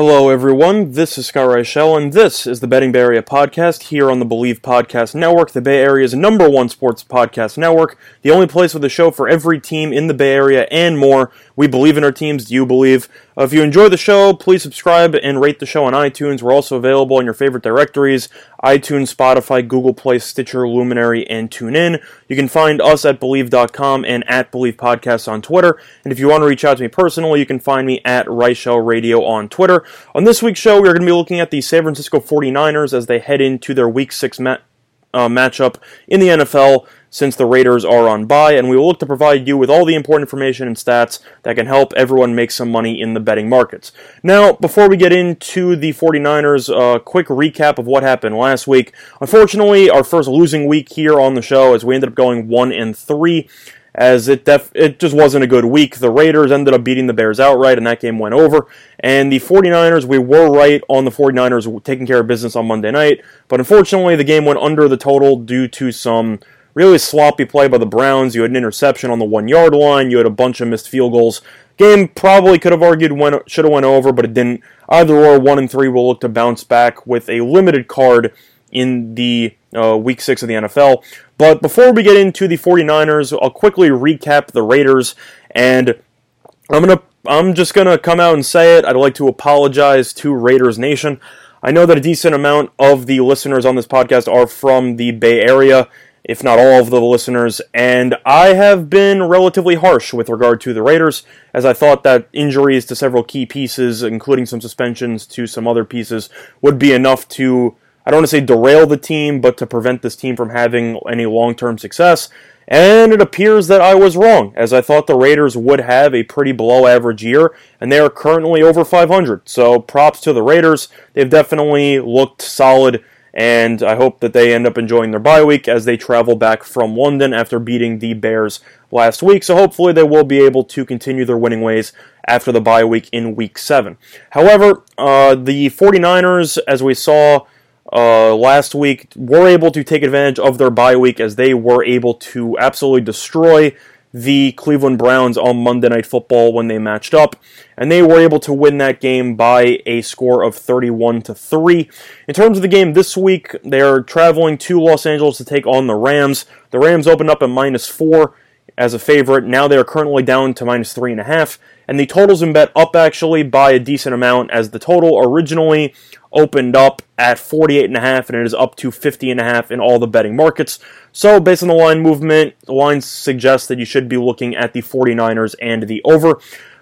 Hello, everyone. This is Scott Reichel, and this is the Betting Bay Area podcast here on the Bleav Podcast Network, the Bay Area's number one sports podcast network, the only place with a show for every team in the Bay Area and more. We believe in our teams. Do you believe? Uh, if you enjoy the show, please subscribe and rate the show on iTunes. We're also available in your favorite directories iTunes, Spotify, Google Play, Stitcher, Luminary, and TuneIn. You can find us at Bleav.com and at Bleav Podcasts on Twitter. And if you want to reach out to me personally, you can find me at Reichel Radio on Twitter. On this week's show, we're going to be looking at the San Francisco 49ers as they head into their Week 6 ma- uh, matchup in the NFL since the Raiders are on bye, and we will look to provide you with all the important information and stats that can help everyone make some money in the betting markets. Now, before we get into the 49ers, a uh, quick recap of what happened last week. Unfortunately, our first losing week here on the show as we ended up going 1 and 3 as it def- it just wasn't a good week. The Raiders ended up beating the Bears outright, and that game went over. And the 49ers, we were right on the 49ers taking care of business on Monday night, but unfortunately, the game went under the total due to some really sloppy play by the Browns. You had an interception on the one yard line. You had a bunch of missed field goals. Game probably could have argued went should have went over, but it didn't. Either or, one and three will look to bounce back with a limited card in the uh, week six of the NFL. But before we get into the 49ers, I'll quickly recap the Raiders, and I'm gonna I'm just gonna come out and say it. I'd like to apologize to Raiders Nation. I know that a decent amount of the listeners on this podcast are from the Bay Area, if not all of the listeners, and I have been relatively harsh with regard to the Raiders, as I thought that injuries to several key pieces, including some suspensions to some other pieces, would be enough to, I don't want to say derail the team, but to prevent this team from having any long term success. And it appears that I was wrong, as I thought the Raiders would have a pretty below average year, and they are currently over 500. So props to the Raiders. They've definitely looked solid and I hope that they end up enjoying their bye week as they travel back from London after beating the Bears last week. So hopefully they will be able to continue their winning ways after the bye week in week 7. However, uh, the 49ers, as we saw uh, last week, were able to take advantage of their bye week as they were able to absolutely destroy the Cleveland Browns on Monday Night Football when they matched up, and they were able to win that game by a score of 31 to 3. In terms of the game this week, they're traveling to Los Angeles to take on the Rams. The Rams opened up at minus 4 as a favorite. Now they are currently down to minus 3.5, and the total's been bet up actually by a decent amount as the total originally opened up at 48.5 and it is up to 50.5 in all the betting markets. So, based on the line movement, the lines suggest that you should be looking at the 49ers and the over.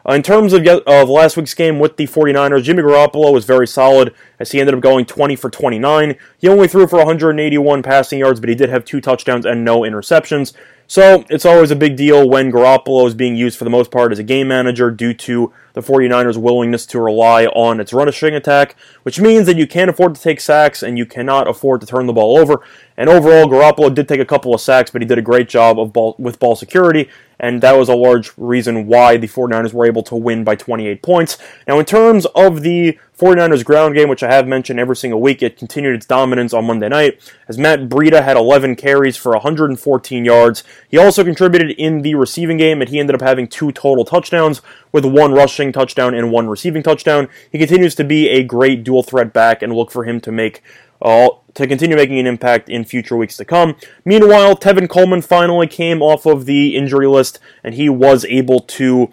Uh, in terms of, of last week's game with the 49ers, Jimmy Garoppolo was very solid as he ended up going 20 for 29. He only threw for 181 passing yards, but he did have two touchdowns and no interceptions. So it's always a big deal when Garoppolo is being used for the most part as a game manager due to the 49ers' willingness to rely on its rushing attack, which means that you can't afford to take sacks and you cannot afford to turn the ball over. And overall, Garoppolo did take a couple of sacks, but he did a great job of ball, with ball security, and that was a large reason why the 49ers were able to win by 28 points. Now, in terms of the 49ers ground game, which I have mentioned every single week, it continued its dominance on Monday night as Matt Breida had 11 carries for 114 yards. He also contributed in the receiving game, and he ended up having two total touchdowns with one rushing touchdown and one receiving touchdown. He continues to be a great dual threat back, and look for him to make uh, to continue making an impact in future weeks to come. Meanwhile, Tevin Coleman finally came off of the injury list, and he was able to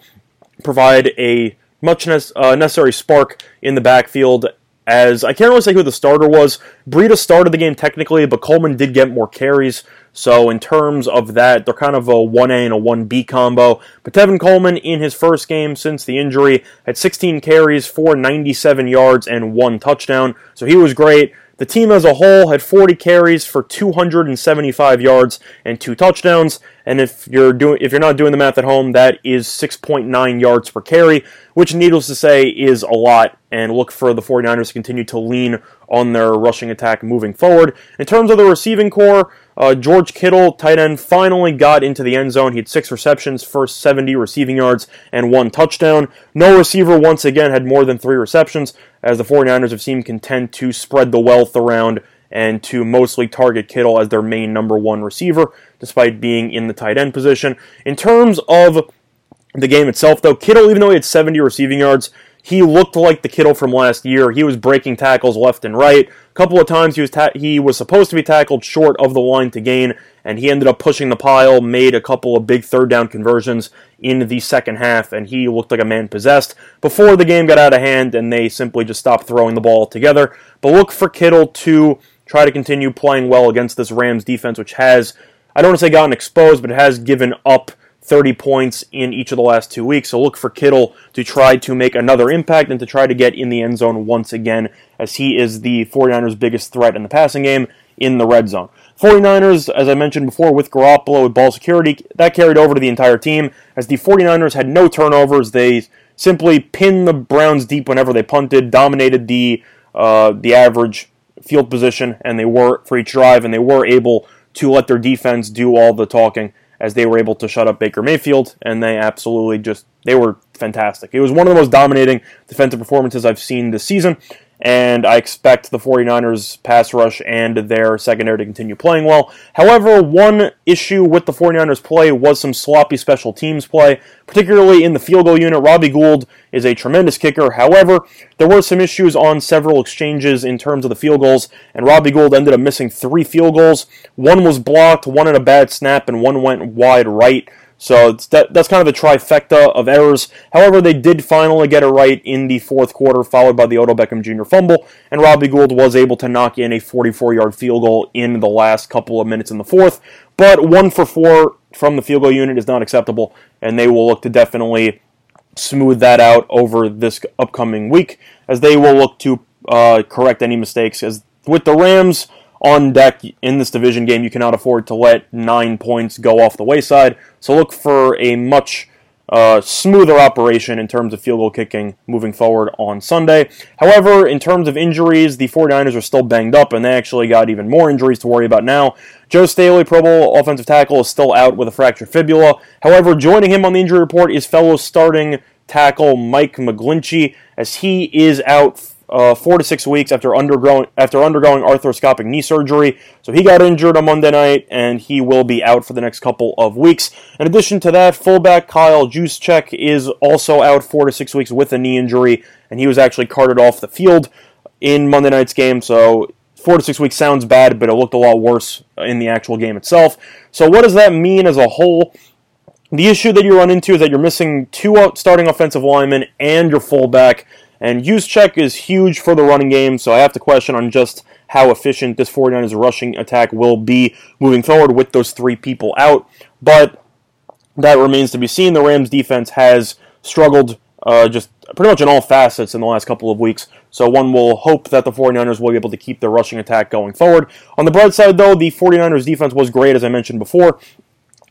provide a much uh, necessary spark in the backfield. As I can't really say who the starter was. Breida started the game technically, but Coleman did get more carries. So in terms of that, they're kind of a 1A and a 1B combo. But Tevin Coleman in his first game since the injury had 16 carries, 497 yards, and one touchdown. So he was great. The team as a whole had 40 carries for 275 yards and two touchdowns. And if you're doing if you're not doing the math at home, that is 6.9 yards per carry, which needless to say is a lot. And look for the 49ers to continue to lean on their rushing attack moving forward. In terms of the receiving corps, uh, George Kittle, tight end, finally got into the end zone. He had six receptions, first 70 receiving yards, and one touchdown. No receiver once again had more than three receptions, as the 49ers have seemed content to spread the wealth around and to mostly target Kittle as their main number one receiver, despite being in the tight end position. In terms of the game itself, though, Kittle, even though he had 70 receiving yards, he looked like the Kittle from last year. He was breaking tackles left and right. A couple of times he was ta- he was supposed to be tackled short of the line to gain, and he ended up pushing the pile, made a couple of big third down conversions in the second half, and he looked like a man possessed before the game got out of hand, and they simply just stopped throwing the ball together. But look for Kittle to try to continue playing well against this Rams defense, which has, I don't want to say gotten exposed, but it has given up 30 points in each of the last two weeks. So look for Kittle to try to make another impact and to try to get in the end zone once again, as he is the 49ers' biggest threat in the passing game in the red zone. 49ers, as I mentioned before, with Garoppolo with ball security, that carried over to the entire team, as the 49ers had no turnovers. They simply pinned the Browns deep whenever they punted, dominated the uh, the average field position, and they were for each drive, and they were able to let their defense do all the talking as they were able to shut up Baker Mayfield, and they absolutely just they were fantastic. It was one of the most dominating defensive performances I've seen this season, and I expect the 49ers pass rush and their secondary to continue playing well. However, one issue with the 49ers play was some sloppy special teams play, particularly in the field goal unit. Robbie Gould is a tremendous kicker. However, there were some issues on several exchanges in terms of the field goals, and Robbie Gould ended up missing three field goals. One was blocked, one had a bad snap, and one went wide right. So that, that's kind of a trifecta of errors. However, they did finally get it right in the fourth quarter, followed by the Odell Beckham Jr. fumble, and Robbie Gould was able to knock in a 44 yard field goal in the last couple of minutes in the fourth. But one for four from the field goal unit is not acceptable, and they will look to definitely smooth that out over this upcoming week, as they will look to uh, correct any mistakes. As with the Rams, on deck in this division game. You cannot afford to let nine points go off the wayside. So look for a much uh, smoother operation in terms of field goal kicking moving forward on Sunday. However, in terms of injuries, the 49ers are still banged up, and they actually got even more injuries to worry about now. Joe Staley, Pro Bowl offensive tackle, is still out with a fractured fibula. However, joining him on the injury report is fellow starting tackle Mike McGlinchey, as he is out uh, four to six weeks after undergoing after undergoing arthroscopic knee surgery. So he got injured on Monday night, and he will be out for the next couple of weeks. In addition to that, fullback Kyle Juszczyk is also out four to six weeks with a knee injury, and he was actually carted off the field in Monday night's game. So four to six weeks sounds bad, but it looked a lot worse in the actual game itself. So what does that mean as a whole? The issue that you run into is that you're missing two starting offensive linemen and your fullback. And check is huge for the running game, so I have to question on just how efficient this 49ers rushing attack will be moving forward with those three people out. But that remains to be seen. The Rams defense has struggled uh, just pretty much in all facets in the last couple of weeks. So one will hope that the 49ers will be able to keep their rushing attack going forward. On the bright side, though, the 49ers defense was great, as I mentioned before.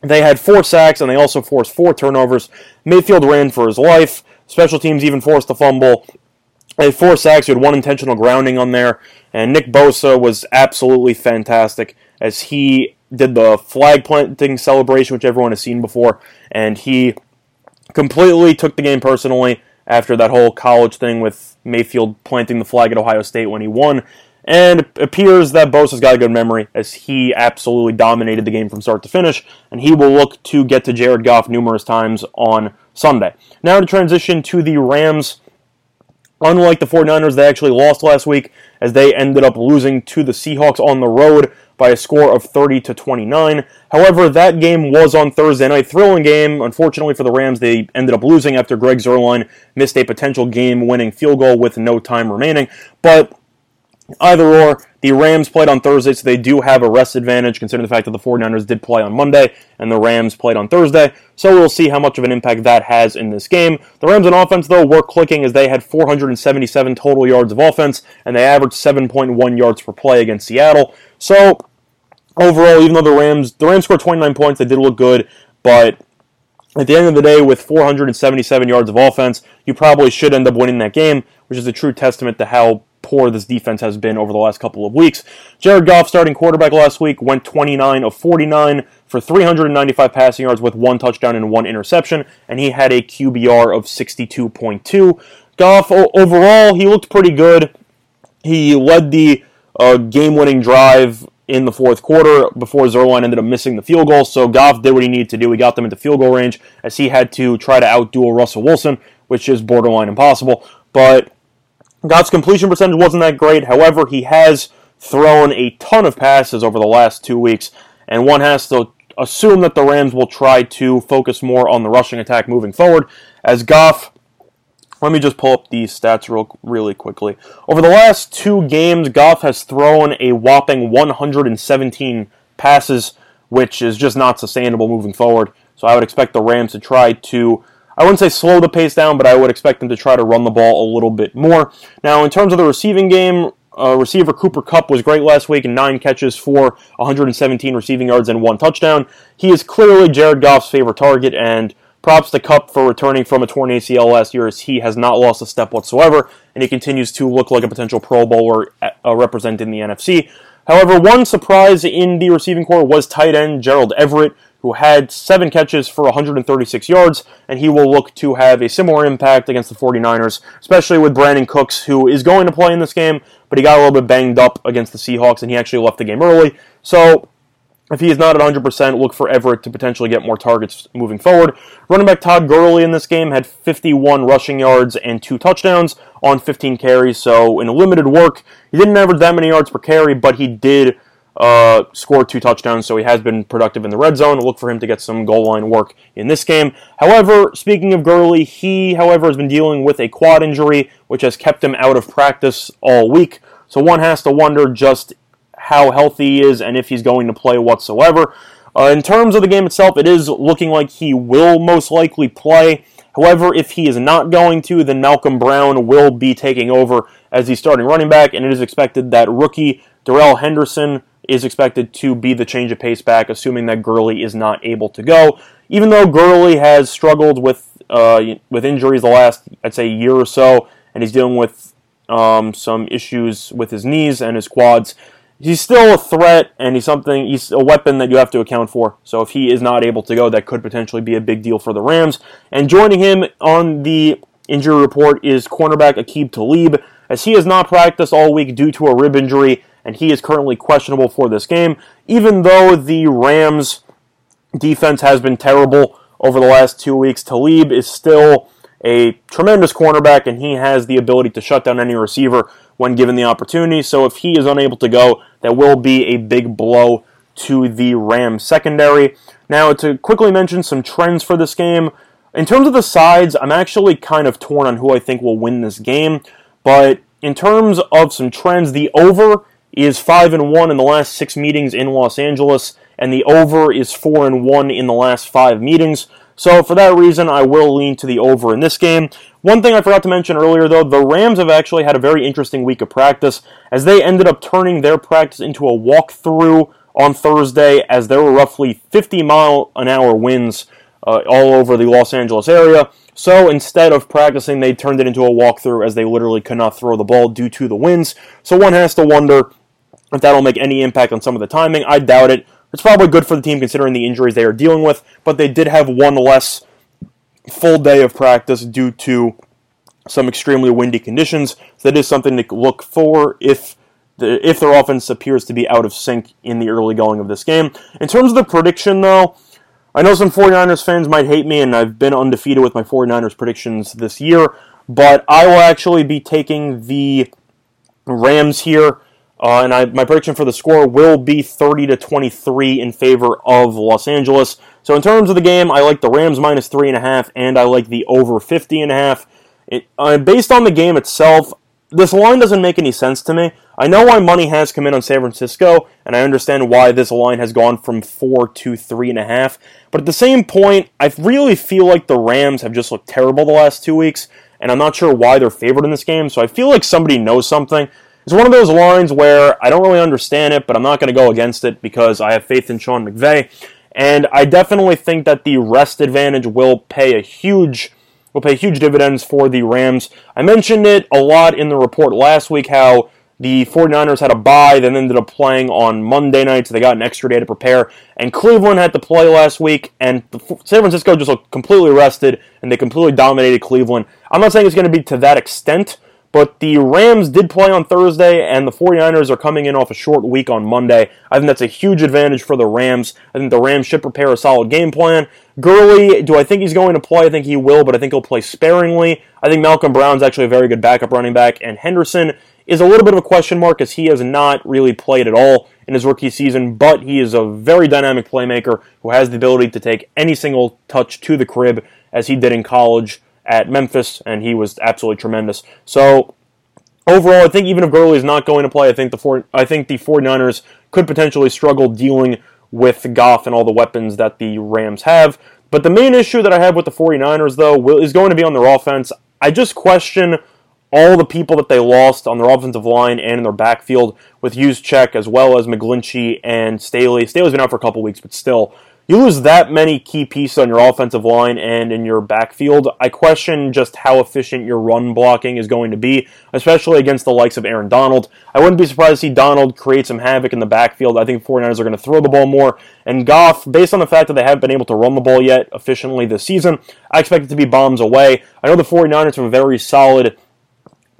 They had four sacks and they also forced four turnovers. Mayfield ran for his life. Special teams even forced a fumble. Had four sacks. You had one intentional grounding on there. And Nick Bosa was absolutely fantastic as he did the flag planting celebration, which everyone has seen before. And he completely took the game personally after that whole college thing with Mayfield planting the flag at Ohio State when he won. And it appears that Bosa's got a good memory as he absolutely dominated the game from start to finish, and he will look to get to Jared Goff numerous times on Sunday. Now to transition to the Rams Unlike the 49ers, they actually lost last week as they ended up losing to the Seahawks on the road by a score of 30 to 29. However, that game was on Thursday night, thrilling game. Unfortunately for the Rams, they ended up losing after Greg Zuerlein missed a potential game-winning field goal with no time remaining. But Either or, the Rams played on Thursday, so they do have a rest advantage considering the fact that the 49ers did play on Monday and the Rams played on Thursday. So we'll see how much of an impact that has in this game. The Rams on offense, though, were clicking as they had 477 total yards of offense and they averaged 7.1 yards per play against Seattle. So overall, even though the Rams the Rams scored 29 points, they did look good, but at the end of the day, with 477 yards of offense, you probably should end up winning that game, which is a true testament to how poor this defense has been over the last couple of weeks. Jared Goff, starting quarterback last week, went 29 of 49 for 395 passing yards with one touchdown and one interception, and he had a QBR of 62.2. Goff, overall, he looked pretty good. He led the uh, game winning drive in the fourth quarter before Zuerlein ended up missing the field goal. So Goff did what he needed to do. He got them into field goal range as he had to try to outduel Russell Wilson, which is borderline impossible. But Goff's completion percentage wasn't that great. However, he has thrown a ton of passes over the last two weeks, and one has to assume that the Rams will try to focus more on the rushing attack moving forward. As Goff let me just pull up these stats real really quickly. Over the last two games, Goff has thrown a whopping 117 passes, which is just not sustainable moving forward. So I would expect the Rams to try to I wouldn't say slow the pace down, but I would expect them to try to run the ball a little bit more. Now, in terms of the receiving game, uh, receiver Cooper Kupp was great last week in nine catches for 117 receiving yards and one touchdown. He is clearly Jared Goff's favorite target, and Props to Kupp for returning from a torn ACL last year as he has not lost a step whatsoever, and he continues to look like a potential Pro Bowler uh, representing the NFC. However, one surprise in the receiving corps was tight end Gerald Everett, who had seven catches for 136 yards, and he will look to have a similar impact against the 49ers, especially with Brandin Cooks, who is going to play in this game, but he got a little bit banged up against the Seahawks, and he actually left the game early. So if he is not at 100%, look for Everett to potentially get more targets moving forward. Running back Todd Gurley in this game had 51 rushing yards and two touchdowns on 15 carries, so in limited work, he didn't average that many yards per carry, but he did uh, score two touchdowns, so he has been productive in the red zone. Look for him to get some goal line work in this game. However, speaking of Gurley, he, however, has been dealing with a quad injury, which has kept him out of practice all week. So one has to wonder just how healthy he is and if he's going to play whatsoever. Uh, in terms of the game itself, it is looking like he will most likely play. However, if he is not going to, then Malcolm Brown will be taking over as the starting running back, and it is expected that rookie Darrell Henderson is expected to be the change of pace back, assuming that Gurley is not able to go. Even though Gurley has struggled with uh, with injuries the last, I'd say, year or so, and he's dealing with um, some issues with his knees and his quads, he's still a threat and he's something he's a weapon that you have to account for. So if he is not able to go, that could potentially be a big deal for the Rams. And joining him on the injury report is cornerback Aqib Talib, as he has not practiced all week due to a rib injury, and he is currently questionable for this game. Even though the Rams defense has been terrible over the last two weeks, Talib is still a tremendous cornerback, and he has the ability to shut down any receiver when given the opportunity. So if he is unable to go, that will be a big blow to the Rams secondary. Now, to quickly mention some trends for this game, in terms of the sides, I'm actually kind of torn on who I think will win this game. But in terms of some trends, the over is five and one in the last six meetings in Los Angeles, and the over is four and one in the last five meetings. So for that reason, I will lean to the over in this game. One thing I forgot to mention earlier, though, the Rams have actually had a very interesting week of practice as they ended up turning their practice into a walkthrough on Thursday as there were roughly 50 mile an hour winds uh, all over the Los Angeles area. So instead of practicing, they turned it into a walkthrough as they literally could not throw the ball due to the winds. So one has to wonder if that'll make any impact on some of the timing. I doubt it. It's probably good for the team considering the injuries they are dealing with, but they did have one less full day of practice due to some extremely windy conditions. So that is something to look for if if their offense appears to be out of sync in the early going of this game. In terms of the prediction, though, I know some 49ers fans might hate me, and I've been undefeated with my 49ers predictions this year, but I will actually be taking the Rams here. Uh, and I, my prediction for the score will be 30 to 23 in favor of Los Angeles. So in terms of the game, I like the Rams minus three and a half, and I like the over 50 and a half. It, uh, based on the game itself, this line doesn't make any sense to me. I know why money has come in on San Francisco, and I understand why this line has gone from four to three and a half. But at the same point, I really feel like the Rams have just looked terrible the last two weeks, and I'm not sure why they're favored in this game. So I feel like somebody knows something. It's one of those lines where I don't really understand it, but I'm not going to go against it because I have faith in Sean McVay. And I definitely think that the rest advantage will pay a huge will pay huge dividends for the Rams. I mentioned it a lot in the report last week how the 49ers had a bye, then ended up playing on Monday night, so they got an extra day to prepare. And Cleveland had to play last week, and San Francisco just looked completely rested, and they completely dominated Cleveland. I'm not saying it's going to be to that extent, but the Rams did play on Thursday, and the 49ers are coming in off a short week on Monday. I think that's a huge advantage for the Rams. I think the Rams should prepare a solid game plan. Gurley, do I think he's going to play? I think he will, but I think he'll play sparingly. I think Malcolm Brown's actually a very good backup running back, and Henderson is a little bit of a question mark as he has not really played at all in his rookie season, but he is a very dynamic playmaker who has the ability to take any single touch to the crib as he did in college at Memphis, and he was absolutely tremendous. So overall, I think even if Gurley is not going to play, I think the four, I think the 49ers could potentially struggle dealing with Goff and all the weapons that the Rams have. But the main issue that I have with the 49ers, though, will, is going to be on their offense. I just question all the people that they lost on their offensive line and in their backfield with Juszczyk as well as McGlinchey and Staley. Staley's been out for a couple weeks, but still, you lose that many key pieces on your offensive line and in your backfield, I question just how efficient your run blocking is going to be, especially against the likes of Aaron Donald. I wouldn't be surprised to see Donald create some havoc in the backfield. I think 49ers are going to throw the ball more. And Goff, based on the fact that they haven't been able to run the ball yet efficiently this season, I expect it to be bombs away. I know the 49ers have a very solid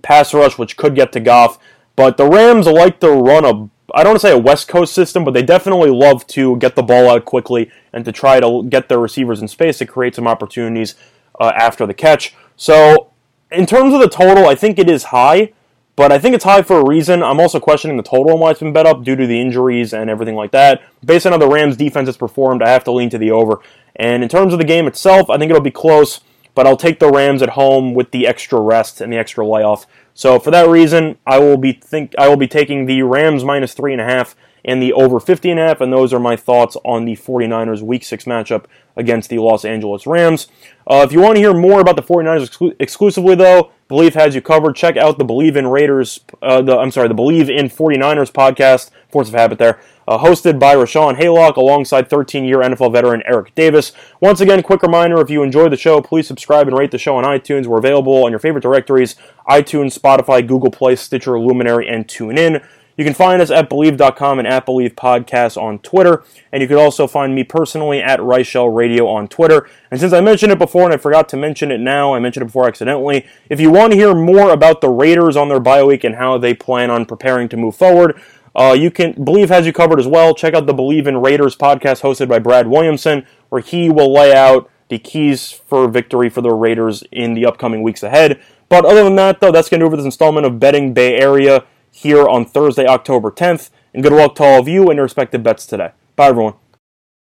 pass rush, which could get to Goff, but the Rams like to run a I don't want to say a West Coast system, but they definitely love to get the ball out quickly and to try to get their receivers in space to create some opportunities uh, after the catch. So, in terms of the total, I think it is high, but I think it's high for a reason. I'm also questioning the total and why it's been bet up due to the injuries and everything like that. Based on how the Rams' defense has performed, I have to lean to the over. And in terms of the game itself, I think it'll be close, but I'll take the Rams at home with the extra rest and the extra layoff. So for that reason, I will be think I will be taking the Rams minus three and a half and the over 50 and a half, and those are my thoughts on the 49ers Week 6 matchup against the Los Angeles Rams. Uh, if you want to hear more about the 49ers exclu- exclusively, though, Bleav has you covered. Check out the Bleav in Raiders, uh, the I'm sorry, the Bleav in 49ers podcast, Force of Habit there, uh, hosted by Rashawn Haylock alongside 13-year NFL veteran Eric Davis. Once again, quick reminder, if you enjoy the show, please subscribe and rate the show on iTunes. We're available on your favorite directories, iTunes, Spotify, Google Play, Stitcher, Luminary, and TuneIn. You can find us at Bleav.com and at Bleav Podcasts on Twitter. And you can also find me personally at Reichel Radio on Twitter. And since I mentioned it before and I forgot to mention it now, I mentioned it before accidentally. If you want to hear more about the Raiders on their bye week and how they plan on preparing to move forward, uh, you can Bleav has you covered as well. Check out the Bleav in Raiders podcast hosted by Brad Williamson, where he will lay out the keys for victory for the Raiders in the upcoming weeks ahead. But other than that, though, that's going to do for this installment of Betting Bay Area here on Thursday, October 10th. And good luck to all of you and your respective bets today. Bye, everyone.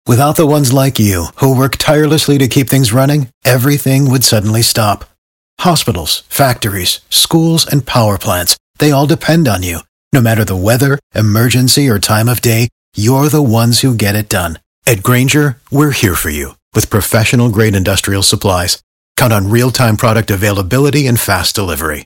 Without the ones like you, who work tirelessly to keep things running, everything would suddenly stop. Hospitals, factories, schools, and power plants, they all depend on you. No matter the weather, emergency, or time of day, you're the ones who get it done. At Grainger, we're here for you with professional grade industrial supplies. Count on real time product availability and fast delivery.